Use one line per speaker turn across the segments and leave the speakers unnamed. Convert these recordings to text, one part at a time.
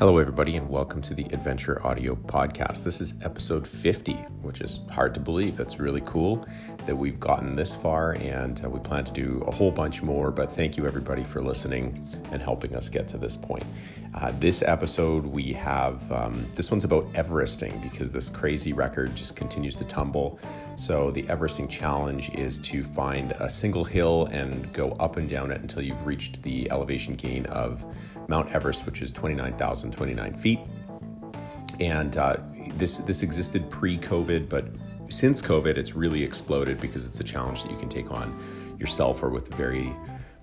Hello, everybody, and welcome to the Adventure Audio Podcast. This is episode 50, which is hard to believe. That's really cool that we've gotten this far, and uh, we plan to do a whole bunch more. But thank you, everybody, for listening and helping us get to this point. Uh, this episode, we have um, this one's about Everesting because this crazy record just continues to tumble. So, the Everesting challenge is to find a single hill and go up and down it until you've reached the elevation gain of Mount Everest, which is 29,029 feet. And uh, this this existed pre-COVID, but since COVID, it's really exploded because it's a challenge that you can take on yourself or with very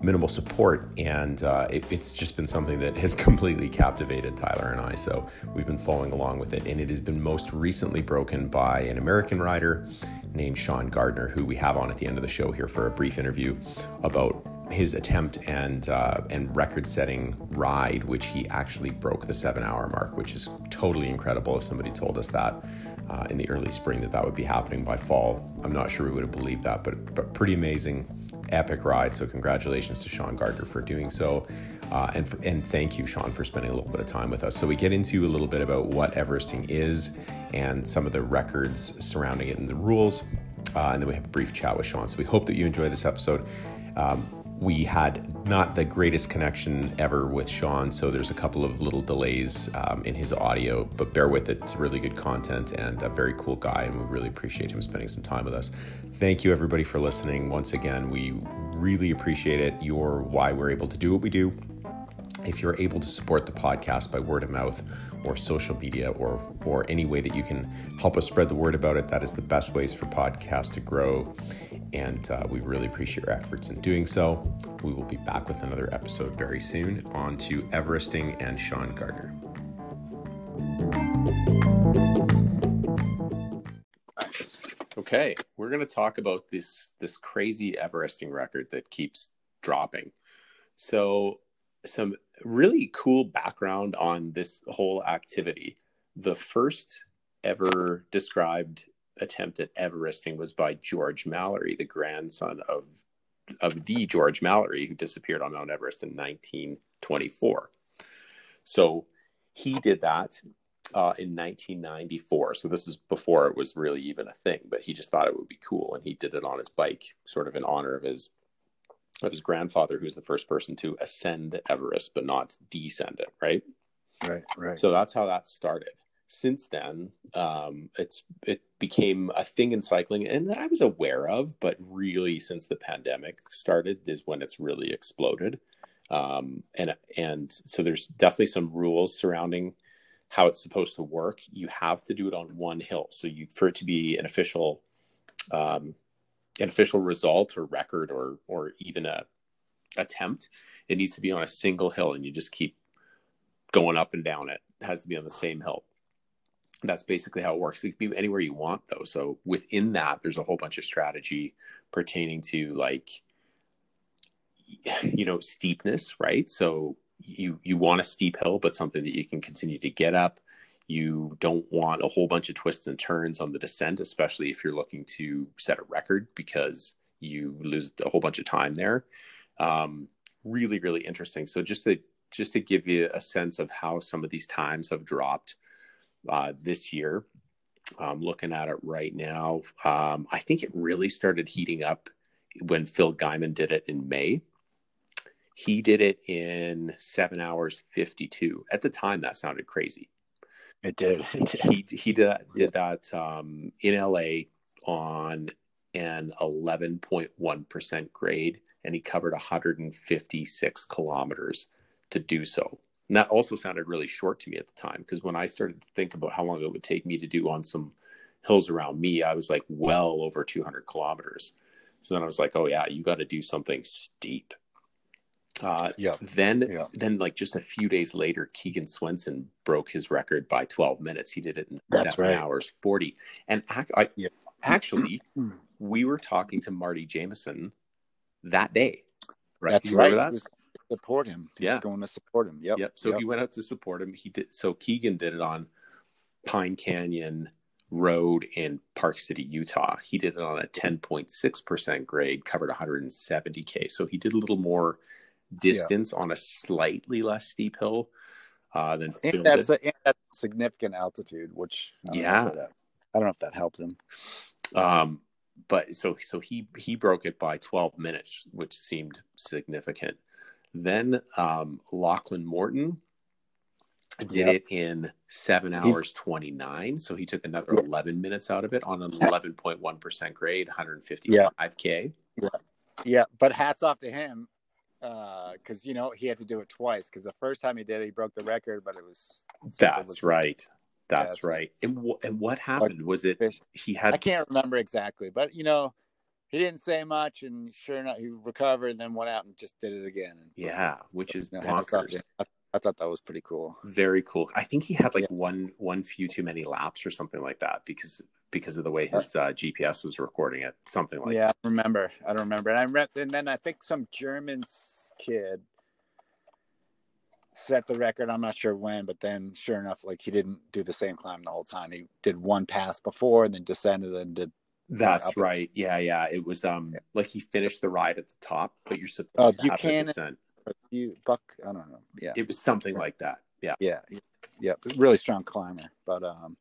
minimal support. And uh, it, it's just been something that has completely captivated Tyler and I. So we've been following along with it. And it has been most recently broken by an American rider named Sean Gardner, who we have on at the end of the show here for a brief interview about his attempt and uh, and record-setting ride, which he actually broke the seven-hour mark, which is totally incredible. If somebody told us that uh, in the early spring that that would be happening by fall, I'm not sure we would have believed that. But but pretty amazing, epic ride. So congratulations to Sean Gardner for doing so, uh, and and thank you, Sean, for spending a little bit of time with us. So we get into a little bit about what Everesting is and some of the records surrounding it and the rules. Uh, and then we have a brief chat with Sean. So we hope that you enjoy this episode. Um, we had not the greatest connection ever with Sean, so there's a couple of little delays um, in his audio, but bear with it. It's really good content and a very cool guy, and we really appreciate him spending some time with us. Thank you, everybody, for listening. Once again, we really appreciate it. You're why we're able to do what we do. If you're able to support the podcast by word of mouth, or social media or or any way that you can help us spread the word about it that is the best ways for podcasts to grow. And uh, we really appreciate your efforts in doing so. We will be back with another episode very soon. On to everesting and sean gardner. Okay we're going to talk about this this crazy everesting record that keeps dropping. So some really cool background on this whole activity. The first ever described attempt at Everesting was by George Mallory, the grandson of of the George Mallory who disappeared on Mount Everest in 1924. So he did that uh, in 1994. So this is before it was really even a thing, but he just thought it would be cool, and he did it on his bike, sort of in honor of his of his grandfather, who's the first person to ascend Everest, but not descend it, right?
Right, right.
So that's how that started. Since then, um, it's it became a thing in cycling, and that I was aware of, but really since the pandemic started is when it's really exploded. Um, and and so there's definitely some rules surrounding how it's supposed to work. You have to do it on one hill, so you for it to be an official um, an official result or record or or even a attempt it needs to be on a single hill and you just keep going up and down it. it has to be on the same hill. That's basically how it works. It can be anywhere you want though. So within that there's a whole bunch of strategy pertaining to like you know steepness right? So you you want a steep hill but something that you can continue to get up you don't want a whole bunch of twists and turns on the descent, especially if you're looking to set a record because you lose a whole bunch of time there. Um, really, really interesting. So just to just to give you a sense of how some of these times have dropped uh, this year, I'm looking at it right now. Um, I think it really started heating up when Phil Gaimon did it in May. He did it in seven hours 52. At the time, that sounded crazy.
It did. It
did. He he did that, did that um, in LA on an 11.1% grade, and he covered 156 kilometers to do so. And that also sounded really short to me at the time because when I started to think about how long it would take me to do on some hills around me, I was like well over 200 kilometers. So then I was like, oh yeah, you got to do something steep. Uh, yeah. Then, yeah. then like just a few days later, Keegan Swenson broke his record by 12 minutes. He did it in That's seven right. hours 40. And I, I, yeah. actually, we were talking to Marty Jemison that day.
Right? That's right. That? He was support him. He yeah. was going to support him. Yep.
Yep. So
yep.
he went out to support him. He did. So Keegan did it on Pine Canyon Road in Park City, Utah. He did it on a 10.6% grade, covered 170K. So he did a little more distance yeah. on a slightly less steep hill. Uh, then
and that's, a, and that's significant altitude, which
I yeah,
that, I don't know if that helped him.
Um, but so so he he broke it by 12 minutes, which seemed significant. Then um, Lachlan Morton did yep. it in seven hours 29 so he took another 11 minutes out of it on an 11.1% grade 155k
yeah yeah but hats off to him because uh, you know he had to do it twice because the first time he did it he broke the record but it was
that's right. That's yeah, right. And, w- and what happened? Was it he had
i can't remember exactly but you know he didn't say much and sure enough he recovered and then went out and just did it again
yeah which is you know, bonkers
I thought that was pretty cool.
Very cool. I think he had like yeah. one one few too many laps or something like that because because of the way his uh, GPS was recording it, something like.
Yeah,
that.
I remember. I don't remember. And I and then I think some German kid set the record. I'm not sure when, but then sure enough, like he didn't do the same climb the whole time. He did one pass before and then descended and did.
That's right. Yeah, yeah. It was um yeah. like he finished the ride at the top, but you're supposed oh, to have the descent
you buck? I don't know. Yeah.
It was something like that. Yeah.
Yeah. Yeah. Really strong climber but um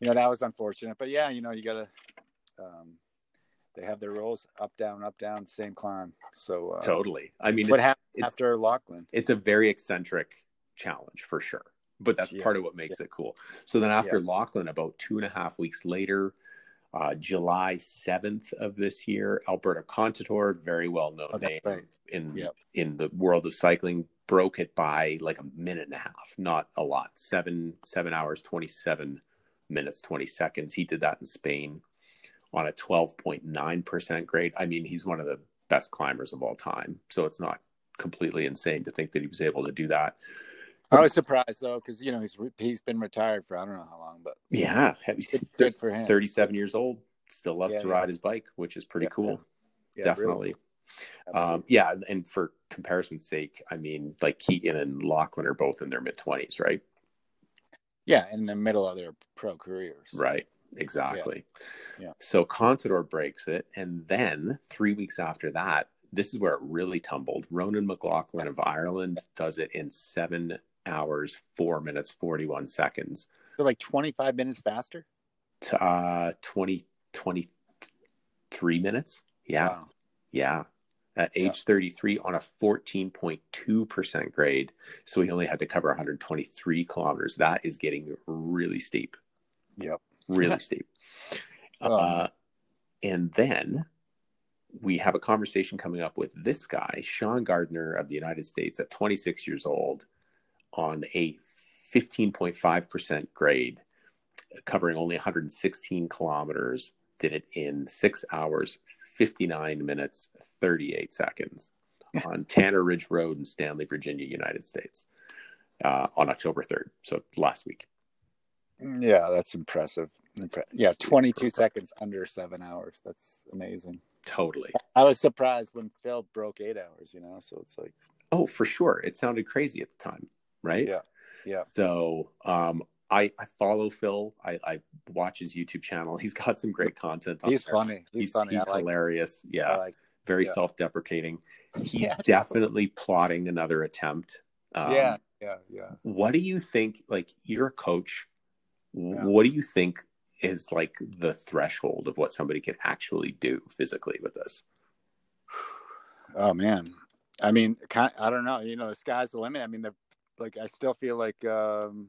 you know that was unfortunate but yeah you know you gotta um they have their rules up down up down same climb. So uh,
totally. I mean
what happened after lachlan?
it's a very eccentric challenge for sure but that's yeah. part of what makes yeah. it cool. So then after yeah. lachlan about two and a half weeks later uh, July 7th of this year, Alberto Contador, very well known oh, name, right in yep. in the world of cycling broke it by like a minute and a half, not a lot. Seven seven hours, twenty seven minutes, twenty seconds. He did that in Spain on a twelve point nine percent grade. I mean, he's one of the best climbers of all time, so it's not completely insane to think that he was able to do that.
I was surprised though, because you know he's he's been retired for I don't know how long, but
yeah, he's good for him. Thirty seven years old, still loves yeah, to ride his bike, which is pretty yeah, cool. Definitely. Really. Um, yeah, and for comparison's sake, I mean, like Keegan and Lachlan are both in their mid twenties, right?
Yeah, in the middle of their pro careers.
Right. Exactly. Yeah. yeah. So Contador breaks it, and then three weeks after that, this is where it really tumbled. Ronan McLaughlin of Ireland does it in seven hours, four minutes, forty-one seconds.
So like twenty-five minutes faster.
Uh, 20, 23 minutes. Yeah. Wow. Yeah at age yeah. 33 on a 14.2% grade. So he only had to cover 123 kilometers. That is getting really steep.
Yep.
Really steep. Uh, and then we have a conversation coming up with this guy, Sean Gardner of the United States at 26 years old on a 15.5% grade, covering only 116 kilometers, did it in six hours, 59 minutes, 38 seconds on Tanner Ridge Road in Stanley, Virginia, United States, uh, on October 3rd. So last week.
Yeah, that's impressive. Yeah, 22 seconds under seven hours. That's amazing.
Totally.
I was surprised when Phil broke eight hours, you know, so it's like.
Oh, for sure. It sounded crazy at the time, right?
Yeah. Yeah.
So um, I, I follow Phil. I, I watch his YouTube channel. He's got some great content.
he's there. funny.
He's,
he's funny.
He's hilarious. Yeah. Like very yeah. self-deprecating. He's yeah. definitely plotting another attempt.
Um, yeah, yeah, yeah.
What do you think? Like, you're a coach. Yeah. What do you think is like the threshold of what somebody can actually do physically with this?
Oh man, I mean, I don't know. You know, the sky's the limit. I mean, the like, I still feel like, um,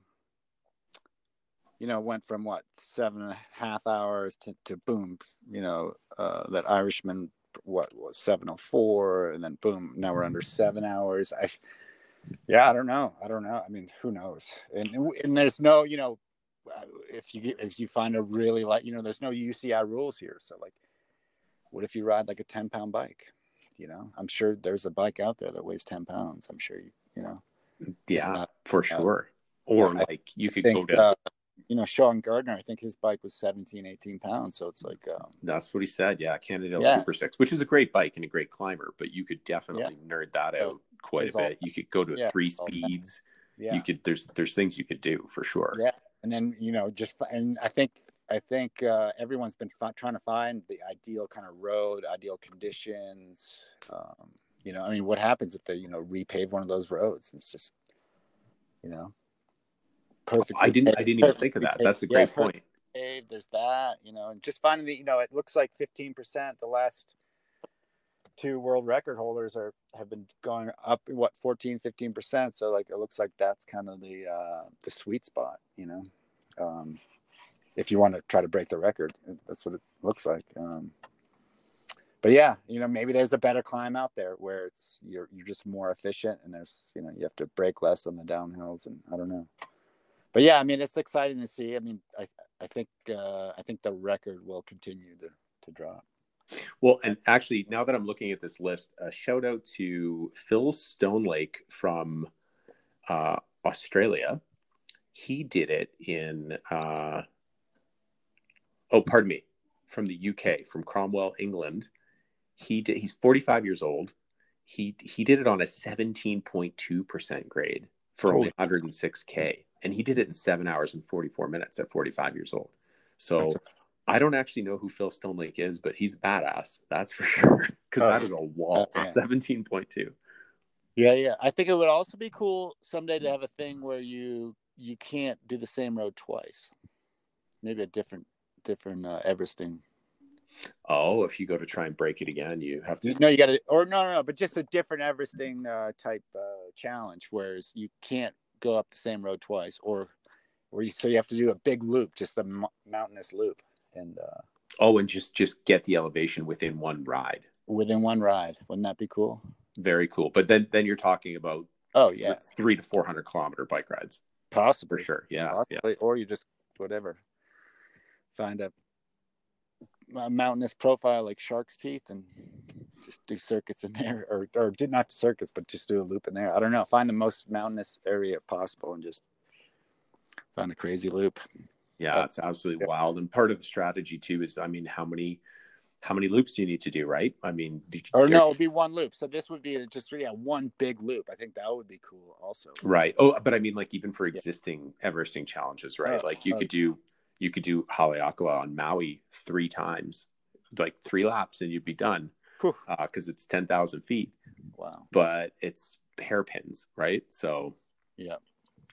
you know, went from what seven and a half hours to, to boom, you know, uh, that Irishman what was 704 and then boom now we're under seven hours. I yeah i don't know. I don't know. I mean who knows? And and there's no you know if you if you find a really like you know there's no uci rules here. So like what if you ride like a 10 pound bike? You know i'm sure there's a bike out there that weighs 10 pounds. I'm sure you you know
yeah not, for sure uh, or like you could think, go to
uh, you know, Sean Gardner, I think his bike was 17, 18 pounds. So it's like, um,
that's what he said. Yeah. Cannondale yeah. Super Six, which is a great bike and a great climber, but you could definitely yeah. nerd that out quite a bit. you could go to yeah, three speeds. Yeah. You could, there's, there's things you could do for sure.
Yeah. And then, you know, just, and I think, I think uh, everyone's been f- trying to find the ideal kind of road, ideal conditions. Um, you know, I mean, what happens if they, you know, repave one of those roads? It's just, you know, perfect.
I didn't. I didn't even think of that. That's a great yeah, point.
Paved, there's that, you know, and just finding the, you know, it looks like 15% the last two world record holders are have been going up what 14 15% so like it looks like that's kind of the uh the sweet spot you know um if you want to try to break the record that's what it looks like um but yeah you know maybe there's a better climb out there where it's you're you're just more efficient and there's you know you have to brake less on the downhills and i don't know but yeah i mean it's exciting to see i mean i i think uh i think the record will continue to to drop
well, and actually, now that I'm looking at this list, a shout out to Phil Stonelake from uh, Australia. He did it in, uh, oh, pardon me, from the UK, from Cromwell, England. He did. He's 45 years old. He he did it on a 17.2 percent grade for only 106k, and he did it in seven hours and 44 minutes at 45 years old. So I don't actually know who Phil Stonelake is, but he's badass. That's for sure. Because oh, that is a wall. Uh, Seventeen point two.
Yeah, yeah. I think it would also be cool someday to have a thing where you you can't do the same road twice. Maybe a different different uh, Everesting.
Oh, if you go to try and break it again, you have to.
No, you got to, or no, no, no, but just a different Everesting uh, type uh, challenge, whereas you can't go up the same road twice, or, or you so you have to do a big loop, just a m- mountainous loop and uh,
oh, and just just get the elevation within one ride.
Within one ride, wouldn't that be cool?
Very cool. But then then you're talking about
oh yeah,
three to four hundred kilometer bike rides.
Possibly
for sure. Yeah,
Possibly. yeah. Or you just whatever find a, a mountainous profile like Shark's Teeth and just do circuits in there, or or did not circuits, but just do a loop in there. I don't know. Find the most mountainous area possible and just find a crazy loop.
Yeah, it's absolutely yeah. wild. And part of the strategy too is, I mean, how many how many loops do you need to do, right? I mean,
or no, it'd be one loop. So this would be just yeah, one big loop. I think that would be cool, also.
Right. Oh, but I mean, like even for existing yeah. Everesting challenges, right? Oh, like you oh. could do you could do Haleakala on Maui three times, like three laps, and you'd be done because uh, it's ten thousand feet.
Wow.
But it's hairpins, right? So
yeah,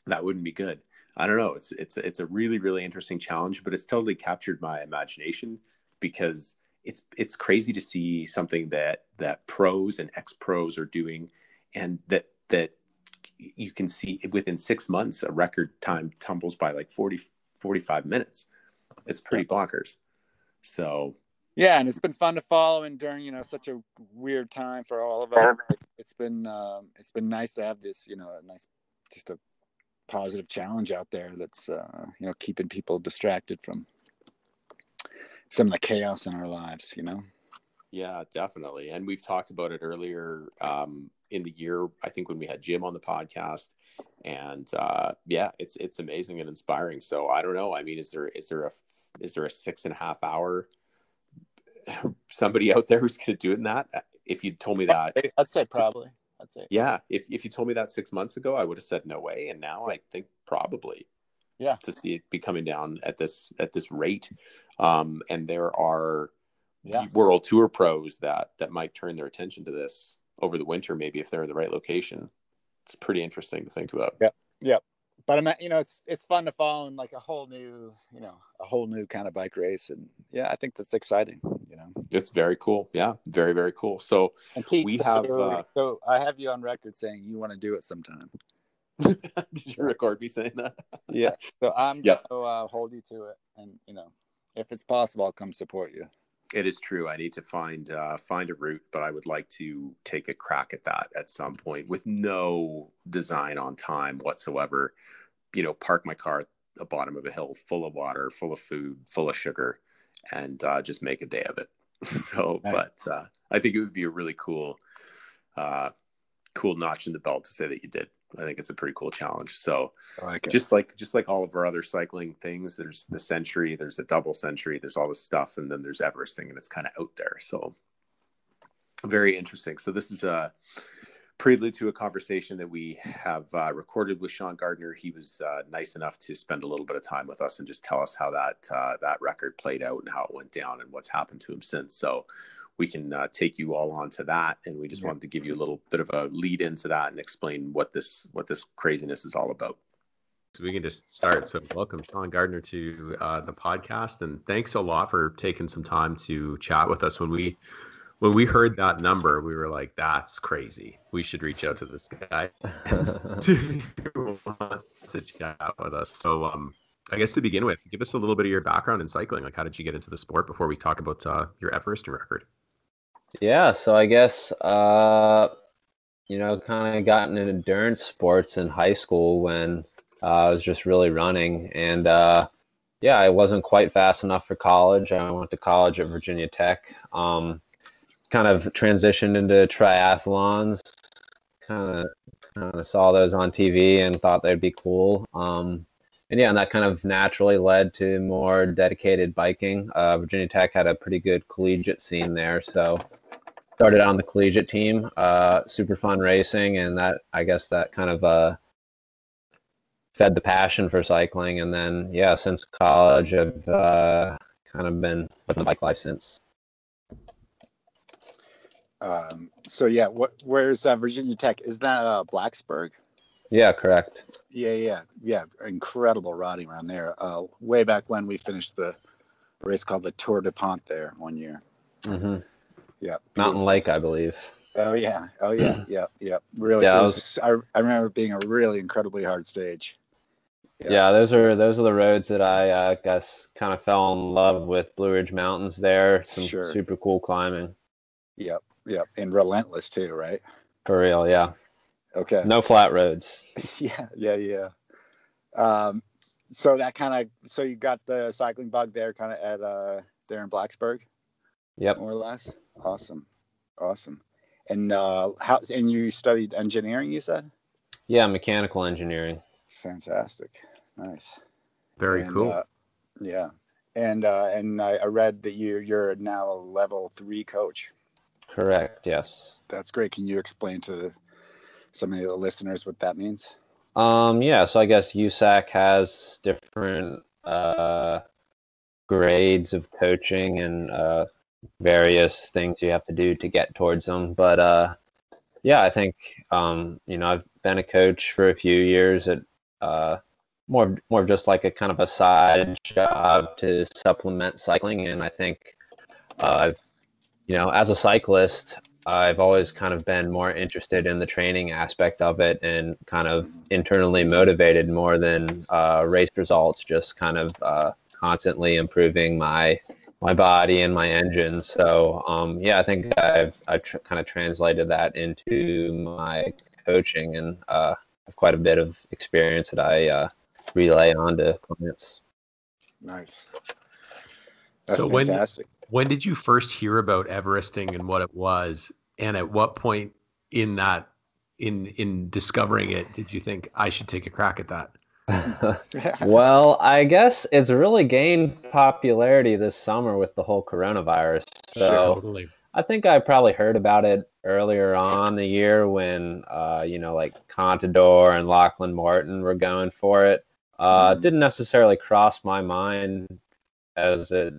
that wouldn't be good. I don't know. It's it's it's a really really interesting challenge, but it's totally captured my imagination because it's it's crazy to see something that that pros and ex pros are doing, and that that you can see within six months a record time tumbles by like 40 45 minutes. It's pretty bonkers. So
yeah and it's been fun to follow and during you know such a weird time for all of us it's been um, it's been nice to have this you know a nice just a positive challenge out there that's uh, you know keeping people distracted from some of the chaos in our lives you know?
Yeah definitely. And we've talked about it earlier um, in the year i think when we had jim on the podcast and uh, yeah it's it's amazing and inspiring so i don't know i mean is there is there a is there a six and a half hour somebody out there who's going to do it in that if you told me that
i'd say probably
I'd say Yeah. If, if you told me that six months ago, I would have said no way. And now I think probably.
Yeah.
To see it be coming down at this at this rate. Um, and there are yeah. world tour pros that that might turn their attention to this over the winter, maybe if they're in the right location. It's pretty interesting to think about.
Yeah. Yeah but I'm you know it's it's fun to follow in like a whole new you know a whole new kind of bike race and yeah I think that's exciting you know
it's very cool yeah very very cool so
Pete, we so, have uh, so I have you on record saying you want to do it sometime
did you record me saying that
yeah so I'm yep. gonna uh, hold you to it and you know if it's possible I'll come support you
it is true. I need to find uh, find a route, but I would like to take a crack at that at some point with no design on time whatsoever. You know, park my car at the bottom of a hill, full of water, full of food, full of sugar, and uh, just make a day of it. so, but uh, I think it would be a really cool, uh, cool notch in the belt to say that you did. I think it's a pretty cool challenge. So like just like just like all of our other cycling things, there's the century, there's the double century, there's all this stuff, and then there's Everesting, and it's kind of out there. So very interesting. So this is a prelude to a conversation that we have uh, recorded with Sean Gardner. He was uh, nice enough to spend a little bit of time with us and just tell us how that uh, that record played out and how it went down and what's happened to him since. So we can uh, take you all on to that. And we just yeah. wanted to give you a little bit of a lead into that and explain what this what this craziness is all about. So we can just start. So, welcome, Sean Gardner, to uh, the podcast, and thanks a lot for taking some time to chat with us. When we when we heard that number, we were like, "That's crazy. We should reach out to this guy to, to chat with us." So, um, I guess to begin with, give us a little bit of your background in cycling. Like, how did you get into the sport before we talk about uh, your Everest record?
Yeah, so I guess uh, you know, kind of got into endurance sports in high school when uh, I was just really running, and uh, yeah, I wasn't quite fast enough for college. I went to college at Virginia Tech. Um, kind of transitioned into triathlons. Kind of kind of saw those on TV and thought they'd be cool. Um, and yeah, and that kind of naturally led to more dedicated biking. Uh, Virginia Tech had a pretty good collegiate scene there, so started on the collegiate team. Uh, super fun racing, and that I guess that kind of uh, fed the passion for cycling. And then yeah, since college, I've uh, kind of been with the bike life since.
Um, so yeah, what where's uh, Virginia Tech? Is that uh, Blacksburg?
Yeah, correct.
Yeah, yeah, yeah. Incredible riding around there. Uh, way back when we finished the race called the Tour DuPont there one year.
Mm-hmm.
Yeah.
Mountain Lake, I believe.
Oh yeah. Oh yeah. yeah. Yeah. Really.
Yeah, I
was,
was-
I, I remember being a really incredibly hard stage. Yeah.
Yeah. those are those are the roads that I uh, guess kind of fell in love with. Blue Ridge Mountains there, some
Sure.
super cool climbing
Yep. Yep. And relentless too, right?
for real. Yeah,
Okay.
no flat roads.
yeah. Yeah. Yeah. Um, so that kind of so you got the cycling bug there, kind of at uh there in Blacksburg,
Yep.
more or less. Awesome. Awesome. And uh, how and you studied engineering? You said.
Yeah, mechanical engineering.
Fantastic. Nice.
Very
And,
cool.
uh, yeah. And uh, and I, I read that you you're now a level three coach.
Correct. Yes.
That's great. Can you explain to some of the listeners what that means?
Um, yeah, so I guess USAC has different uh, grades of coaching and uh, various things you have to do to get towards them. But uh, yeah, I think um, you know I've been a coach for a few years at uh, more more just like a kind of a side job to supplement cycling, and I think uh, I've you know as a cyclist I've always kind of been more interested in the training aspect of it and kind of internally motivated more than uh, race results, just kind of uh, constantly improving my my body and my engine. So um, yeah, I think I've I tr- kind of translated that into my coaching and uh, have quite a bit of experience that I uh, relay on to clients.
Nice. That's
So when-
fantastic.
When did you first hear about Everesting and what it was? And at what point in that in in discovering it did you think I should take a crack at that?
well, I guess it's really gained popularity this summer with the whole coronavirus. So
totally.
I think I probably heard about it earlier on the year when, uh, you know, like Contador and Lachlan Morton were going for it. Uh,
Mhm.
Didn't necessarily cross my mind as it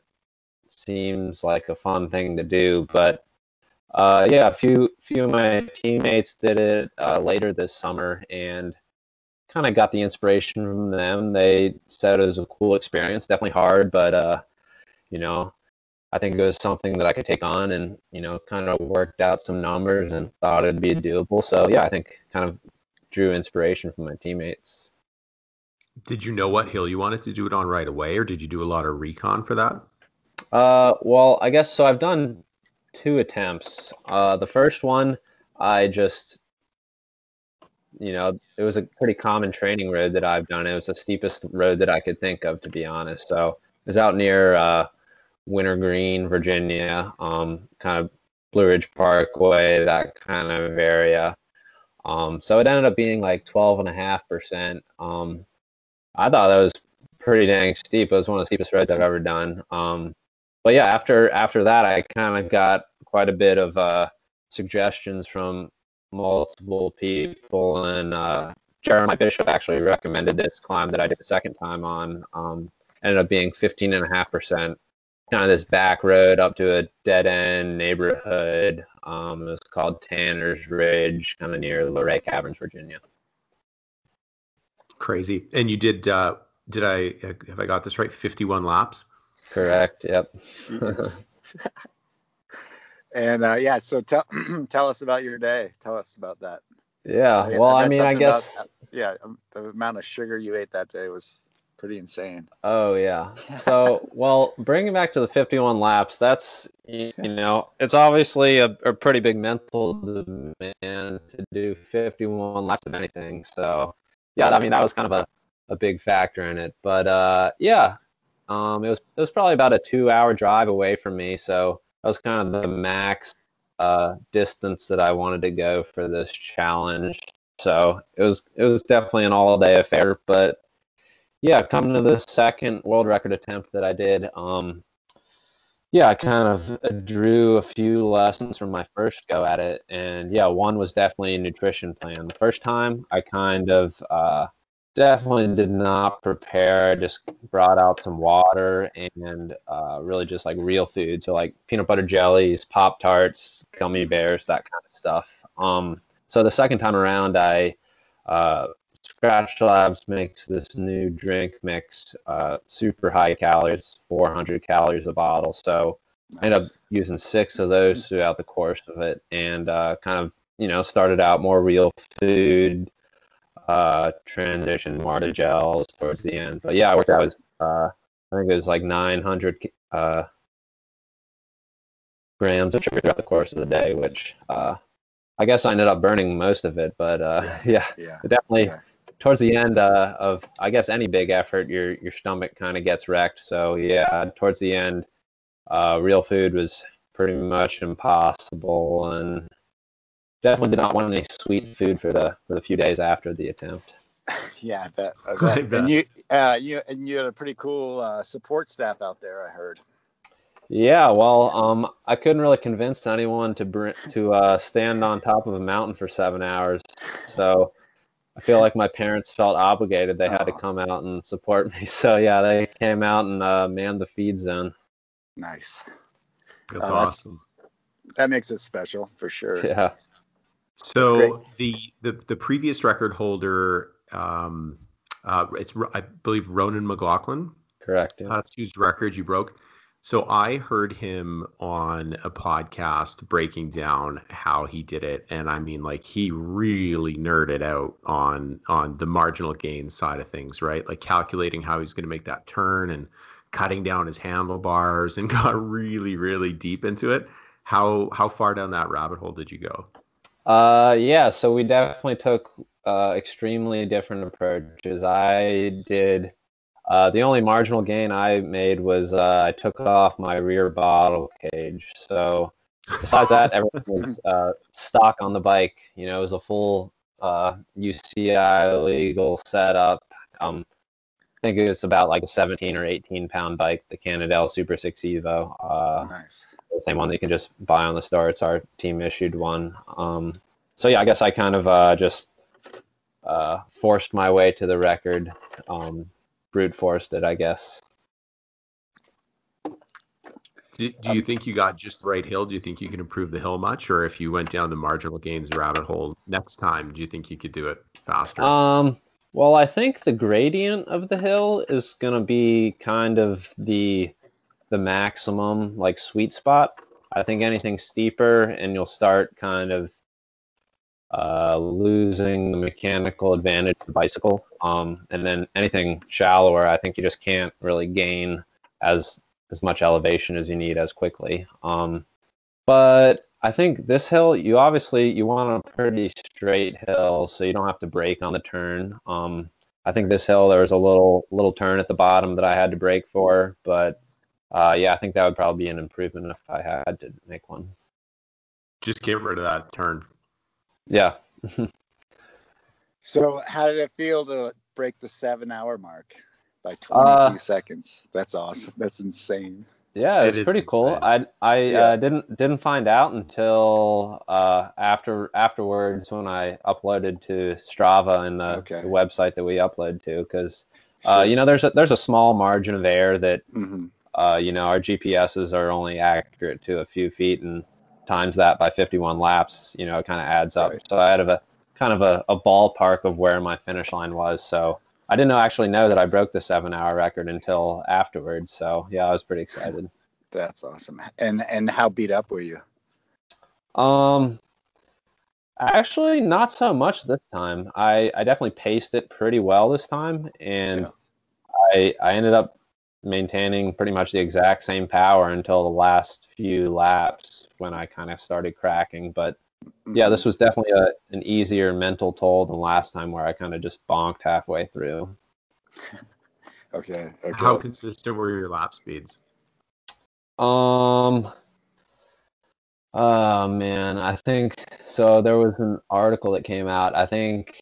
seems like a fun thing to do, but uh, yeah, a few few of my teammates did it uh, later this summer and kind of got the inspiration from them. They said it was a cool experience, definitely hard, but uh, you know, I think it was something that I could take on and, you know, kind of worked out some numbers and thought it'd be doable. So, yeah, I think kind of drew inspiration from my teammates.
Did you know what hill you wanted to do it on right away, or did you do a lot of recon for that?
Uh, well, I guess so. I've done two attempts. Uh, the first one, I just, you know, it was a pretty common training road that I've done. It was the steepest road that I could think of, to be honest. So it was out near uh, Wintergreen, Virginia, um, kind of Blue Ridge Parkway, that kind of area. Um, so it ended up being like 12 and a half percent. Um, I thought that was pretty dang steep. It was one of the steepest roads I've ever done. Um, but yeah, after after that, I kind of got quite a bit of uh, suggestions from multiple people, and uh, Jeremiah Bishop actually recommended this climb that I did the second time on. Um, ended up being 15 and a half percent, kind of this back road up to a dead end neighborhood. Um, it was called Tanner's Ridge, kind of near Luray Caverns, Virginia.
crazy. And you did? Uh, did I have I got this right? Fifty-one laps.
Correct. Yep.
and uh, yeah, so tell tell us about your day. Tell us about that.
Yeah. Well, I, mean, I guess.
About, yeah, um, the amount of sugar you ate that day was pretty insane.
Oh yeah. So well, bringing back to the 51 laps, that's you know, it's obviously a, a pretty big mental demand to do 51 laps of anything. So yeah, I mean that was kind of a, a big factor in it. But uh, yeah, um, it was it was probably about a two hour drive away from me. So that was kind of the max uh, distance that I wanted to go for this challenge. So it was it was definitely an all day affair. But yeah, coming to the second world record attempt that I did, um, yeah, I kind of drew a few lessons from my first go at it, and yeah, one was definitely a nutrition plan. The first time, I kind of uh, definitely did not prepare. I just brought out some water and uh, really just like real food, so like peanut butter jellies, pop tarts, gummy bears, that kind of stuff. Um, so the second time around, I uh, Skratch Labs makes this new drink mix, uh, super high calories, 400 calories a bottle. So nice. I ended up using six of those throughout the course of it, and uh, kind of you know started out more real food, uh, transition more to gels towards the end. But yeah, I worked out was uh, I think it was like 900 uh, grams of sugar throughout the course of the day, which uh, I guess I ended up burning most of it. But uh, yeah, yeah, yeah. definitely. Yeah towards the end uh, of I guess any big effort, your your stomach kind of gets wrecked. So yeah, towards the end, uh, real food was pretty much impossible, and definitely did not want any sweet food for the for the few days after the attempt.
yeah, I bet. I bet. I bet. And you, uh, you and you had a pretty cool uh, support staff out there. I heard.
Yeah, well, um, I couldn't really convince anyone to br- to uh, stand on top of a mountain for seven hours, so I feel like my parents felt obligated. They had oh. to come out and support me. So yeah, they came out and uh, manned the feed zone.
Nice.
That's uh, awesome.
That's, that makes it special for sure.
Yeah.
So the, the the previous record holder, um, uh, it's I believe Ronan McLaughlin.
Correct. Yeah.
That's whose record you broke. So I heard him on a podcast breaking down how he did it, and I mean, like he really nerded out on on the marginal gain side of things, right? Like calculating how he's going to make that turn and cutting down his handlebars, and got really, really deep into it. How how far down that rabbit hole did you go?
Uh, yeah, so we definitely took uh, extremely different approaches. I did uh, the only marginal gain I made was uh, I took off my rear bottle cage. So besides that, everything was uh, stock on the bike. You know, it was a full UCI uh, legal setup. Um, I think it was about like a 17 or 18 pound bike, the Cannondale Super 6 Evo.
Uh, nice.
The same one that you can just buy on the store. It's our team issued one. Um, so yeah, I guess I kind of just forced my way to the record. Um, brute forced it, I guess.
Do, do you um, think you got just the right hill? Do you think you can improve the hill much? Or if you went down the marginal gains rabbit hole next time, do you think you could do it faster?
Um, well, I think the gradient of the hill is going to be kind of the the maximum like sweet spot. I think anything steeper and you'll start kind of uh, losing the mechanical advantage of the bicycle. Um, and then anything shallower, I think you just can't really gain as as much elevation as you need as quickly. Um, but I think this hill, you obviously you want a pretty straight hill, so you don't have to brake on the turn. Um, I think this hill there was a little little turn at the bottom that I had to brake for, but uh, yeah, I think that would probably be an improvement if I had to make one.
Just get rid of that turn.
Yeah.
so, how did it feel to break the seven hour mark by 22 uh, seconds? That's awesome. That's insane.
Yeah, it's it pretty cool. I I yeah. uh, didn't didn't find out until uh, after afterwards when I uploaded to Strava and the, okay. the website that we upload to because uh, sure. you know there's a there's a small margin of error that mm-hmm. Uh, you know our GPSs are only accurate to a few feet and times that by 51 laps, you know, it kind of adds up. Right. So I had a kind of a, a, ballpark of where my finish line was. So I didn't know, actually know that I broke the seven hour record until afterwards. So yeah, I was pretty excited.
That's awesome. And and how beat up were you?
Um, actually, not so much this time. I I definitely paced it pretty well this time, and
Yeah.
I I ended up maintaining pretty much the exact same power until the last few laps when I kind of started cracking. But yeah, this was definitely a, an easier mental toll than last time where I kind of just bonked halfway through.
Okay. Okay.
How consistent were your lap speeds?
Um. Oh man, I think so. There was an article that came out. I think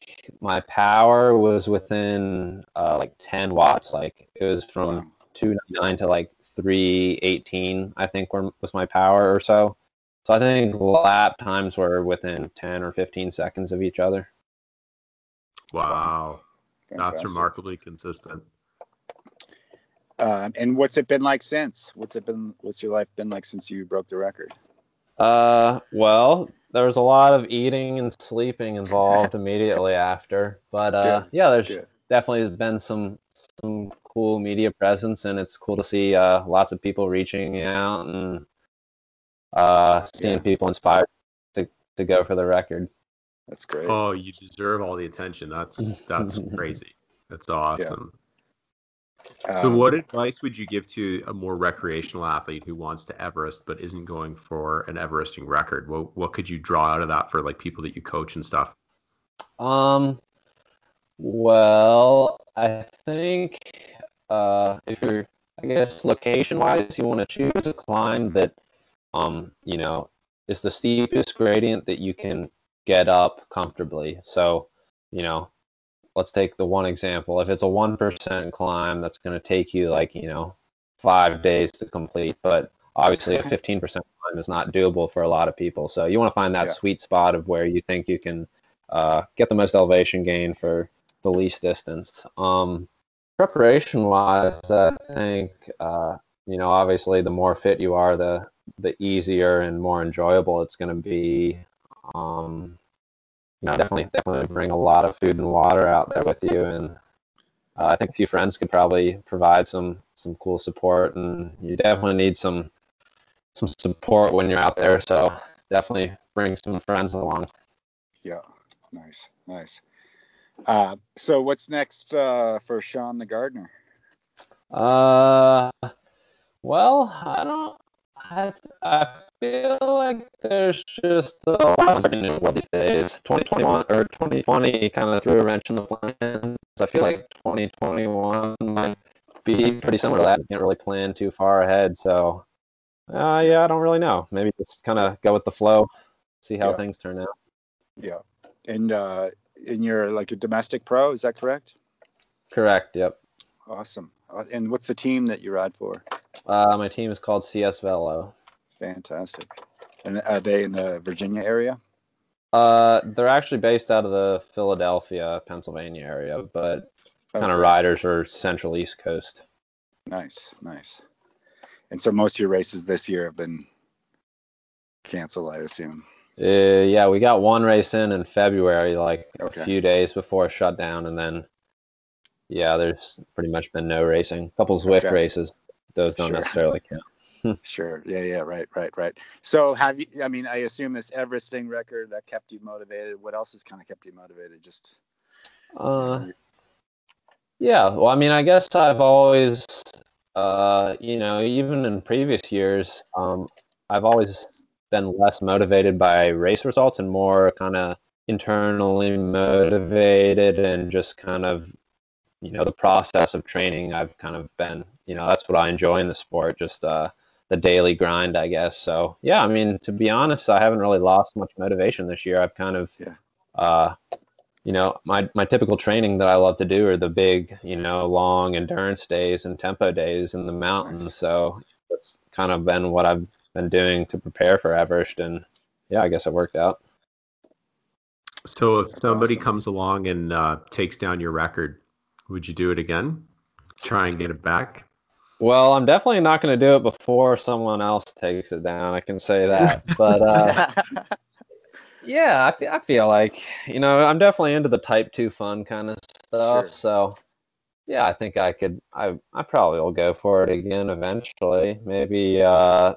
my power was within uh, like 10 watts. Like it was from
Wow.
299 to like 318. I think were, was my power or so. So I think lap times were within 10 or 15 seconds of each other.
Wow, that's remarkably consistent.
Um, and what's it been like since? What's it been? What's your life been like since you broke the record?
Uh, well, there was a lot of eating and sleeping involved immediately after, but uh,
Good,
yeah, there's
good.
definitely been some some cool media presence, and it's cool to see uh, lots of people reaching out and uh, seeing
Yeah.
people inspired to to go for the record.
That's great.
Oh, you deserve all the attention. That's that's crazy. That's awesome. So,
Um,
what advice would you give to a more recreational athlete who wants to Everest but isn't going for an Everesting record? What what could you draw out of that for like people that you coach and stuff?
Um, well, I think uh, if you're, I guess, location wise, you want to choose a climb that, um, you know, is the steepest gradient that you can get up comfortably. So, you know, let's take the one example. If it's a 1% climb, that's going to take you like, you know, five days to complete. But obviously, a 15% climb is not doable for a lot of people. So, you want to find that
Yeah.
sweet spot of where you think you can uh, get the most elevation gain for the least distance. Um, preparation wise, I think, uh, you know, obviously, the more fit you are, the the easier and more enjoyable it's going to be. Um, you know, definitely, definitely bring a lot of food and water out there with you, and uh, I think a few friends could probably provide some some cool support, and you definitely need some some support when you're out there. So definitely bring some friends along.
Yeah. Nice. Nice. Uh, so what's next uh, for Sean the gardener?
Uh, well, I don't. I, I feel like there's just a lot of new these days. 2021 or 2020 kind of threw a wrench in the plans. I feel like 2021 might be pretty similar to that. You can't really plan too far ahead. So, uh, yeah, I don't really know. Maybe just kind of go with the flow, see how
Yeah.
things turn out.
Yeah. And uh, and you're like a domestic pro, is that correct?
Correct. Yep.
Awesome. Uh, And what's the team that you ride for?
Uh, my team is called CS Velo.
Fantastic. And are they in the Virginia area?
Uh, they're actually based out of the Philadelphia, Pennsylvania area, but kind of
Okay.
riders are Central East Coast.
Nice, nice. And so most of your races this year have been canceled, I assume.
Uh, yeah, we got one race in in February, like
Okay.
a few days before shutdown, and then yeah, there's pretty much been no racing. A couple Zwift
Okay.
races, those don't
Sure.
necessarily count.
Sure. Yeah, yeah, right, right, right. So have you I mean, I assume this Everesting record that kept you motivated. What else has kind of kept you motivated? Just
Uh, yeah, well, I mean, I guess I've always, uh, you know, even in previous years, um, I've always been less motivated by race results and more kind of internally motivated and just kind of, you know, the process of training. I've kind of been, you know, that's what I enjoy in the sport, just uh, the daily grind, I guess. So, yeah, I mean, to be honest, I haven't really lost much motivation this year. I've kind of,
Yeah.
uh, you know, my my typical training that I love to do are the big, you know, long endurance days and tempo days in the mountains.
Nice.
So that's kind of been what I've been doing to prepare for Everest, and yeah, I guess it worked out.
So, if
That's
somebody
awesome.
comes along and uh, takes down your record, would you do it again? Try and get it back?
Well, I'm definitely not going to do it before someone else takes it down. I can say that, but uh, yeah, I feel, I feel like you know I'm definitely into the type two fun kind of stuff.
Sure.
So yeah, I think I could. I I probably will go for it again eventually. Maybe uh,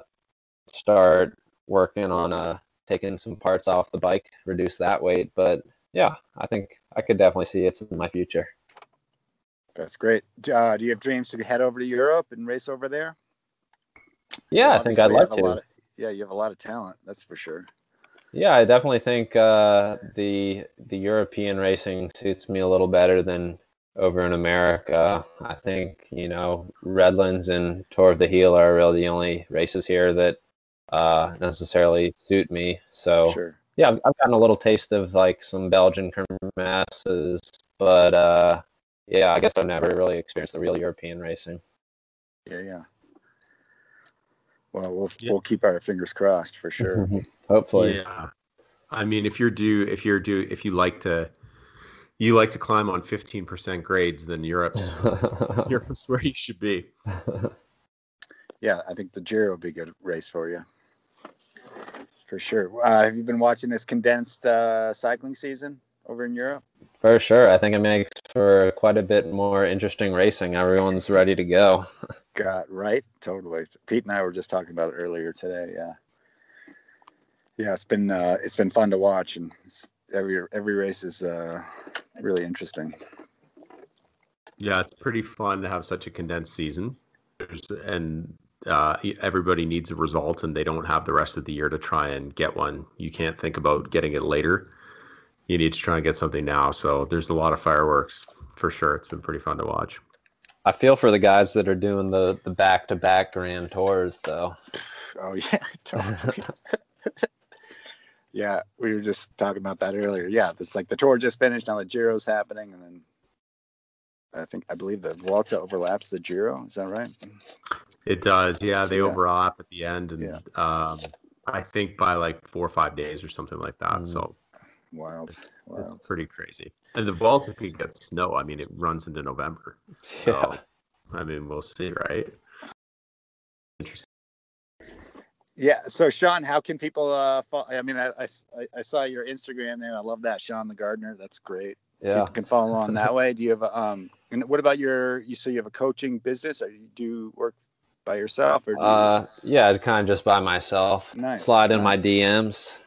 start working on uh, taking some parts off the bike, reduce that weight. But yeah, I think I could definitely see it's in my future.
That's great. Uh, do you have dreams to head over to Europe and race over there?
Yeah, well, I think I'd like to.
Of, yeah, you have a lot of talent. That's for sure.
Yeah, I definitely think uh, the the European racing suits me a little better than over in America. I think you know Redlands and Tour of the Gila are really the only races here that uh, necessarily suit me. So
sure.
yeah, I've, I've, gotten a little taste of like some Belgian kermesses, but uh, yeah, I guess I've never really experienced the real European racing.
Yeah, yeah. Well, we'll yeah. we'll keep our fingers crossed for sure.
Hopefully.
Yeah. I mean, if you're due, if you're due, if you like to you like to climb on 15% grades, then Europe's Europe's where you should be.
Yeah, I think the Giro would be a good race for you. For sure. Uh, have you been watching this condensed uh, cycling season over in Europe?
For sure. I think it makes for quite a bit more interesting racing. Everyone's ready to go.
Got right. Totally. Pete and I were just talking about it earlier today. Yeah. Yeah, it's been uh, it's been fun to watch, and every every race is uh, really interesting.
Yeah, it's pretty fun to have such a condensed season, and uh, everybody needs a result, and they don't have the rest of the year to try and get one. You can't think about getting it later. You need to try and get something now. So there's a lot of fireworks for sure. It's been pretty fun to watch.
I feel for the guys that are doing the the back to back grand tours, though.
Oh yeah, totally. yeah, we were just talking about that earlier. Yeah, it's like the tour just finished, now the Giro's happening, and then I think I believe the Vuelta overlaps the Giro. Is that right?
It does. Yeah, they yeah. overlap at the end, and yeah. um, I think by like four or five days or something like that. Mm. So
wild,
it's,
wild.
It's pretty crazy. And the Baltic could get snow. I mean, it runs into November. So, yeah. I mean, we'll see, right? Interesting.
Yeah. So Sean, how can people uh follow, I mean I, I, I saw your Instagram name. I love that Sean the gardener. That's great.
Yeah.
People can follow on that way. Do you have a um and what about your you say you have a coaching business or you do work by yourself or you...
uh yeah, kind of just by myself.
Nice.
Slide
nice.
in my DMs.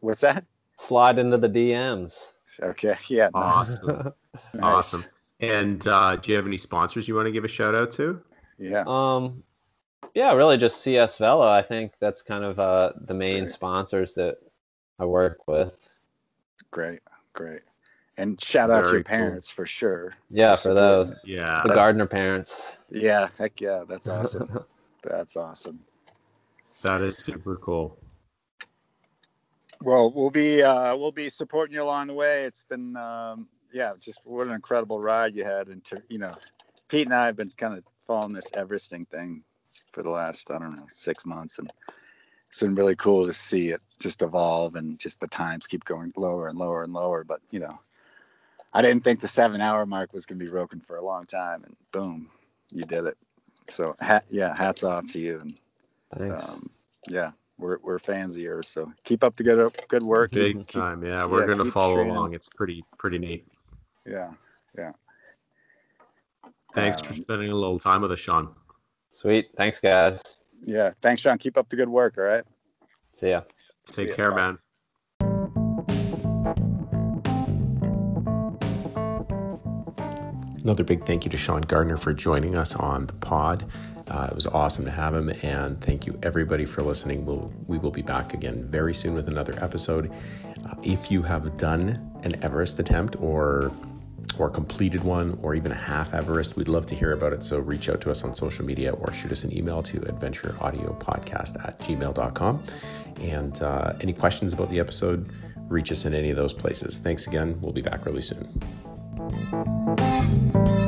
What's that?
Slide into the DMs.
Okay. Yeah.
Awesome. nice. Awesome. And uh, do you have any sponsors you want to give a shout out to?
Yeah.
Um, yeah, really just CS Velo. I think that's kind of uh, the main great. sponsors that I work with.
Great, great. And shout out Very to your parents cool. for sure.
Yeah, for, for those.
Yeah.
The that's, Gardner parents.
Yeah, heck yeah. That's awesome. that's awesome.
That is super cool.
Well, we'll be uh, we'll be supporting you along the way. It's been um, yeah, just what an incredible ride you had, and to you know, Pete and I have been kind of following this Everesting thing for the last I don't know six months, and it's been really cool to see it just evolve and just the times keep going lower and lower and lower. But you know, I didn't think the seven hour mark was going to be broken for a long time, and boom, you did it. So ha- yeah, hats off to you, and um, yeah, we're we're fans of yours. So keep up the good good work.
Big keep, time, yeah. We're yeah, gonna follow training. along. It's pretty pretty neat.
Yeah, yeah.
Thanks um, for spending a little time with us, Sean.
Sweet. Thanks, guys.
Yeah. Thanks, Sean. Keep up the good work. All right.
See ya.
Take See care, ya. man. Another big thank you to Sean Gardner for joining us on the pod. Uh, it was awesome to have him, and thank you everybody for listening. We'll, we will be back again very soon with another episode. Uh, if you have done an Everest attempt or or completed one or even a half Everest, we'd love to hear about it. So reach out to us on social media or shoot us an email to adventureaudiopodcast at gmail.com. And uh, any questions about the episode, reach us in any of those places. Thanks again. We'll be back really soon. Thank you.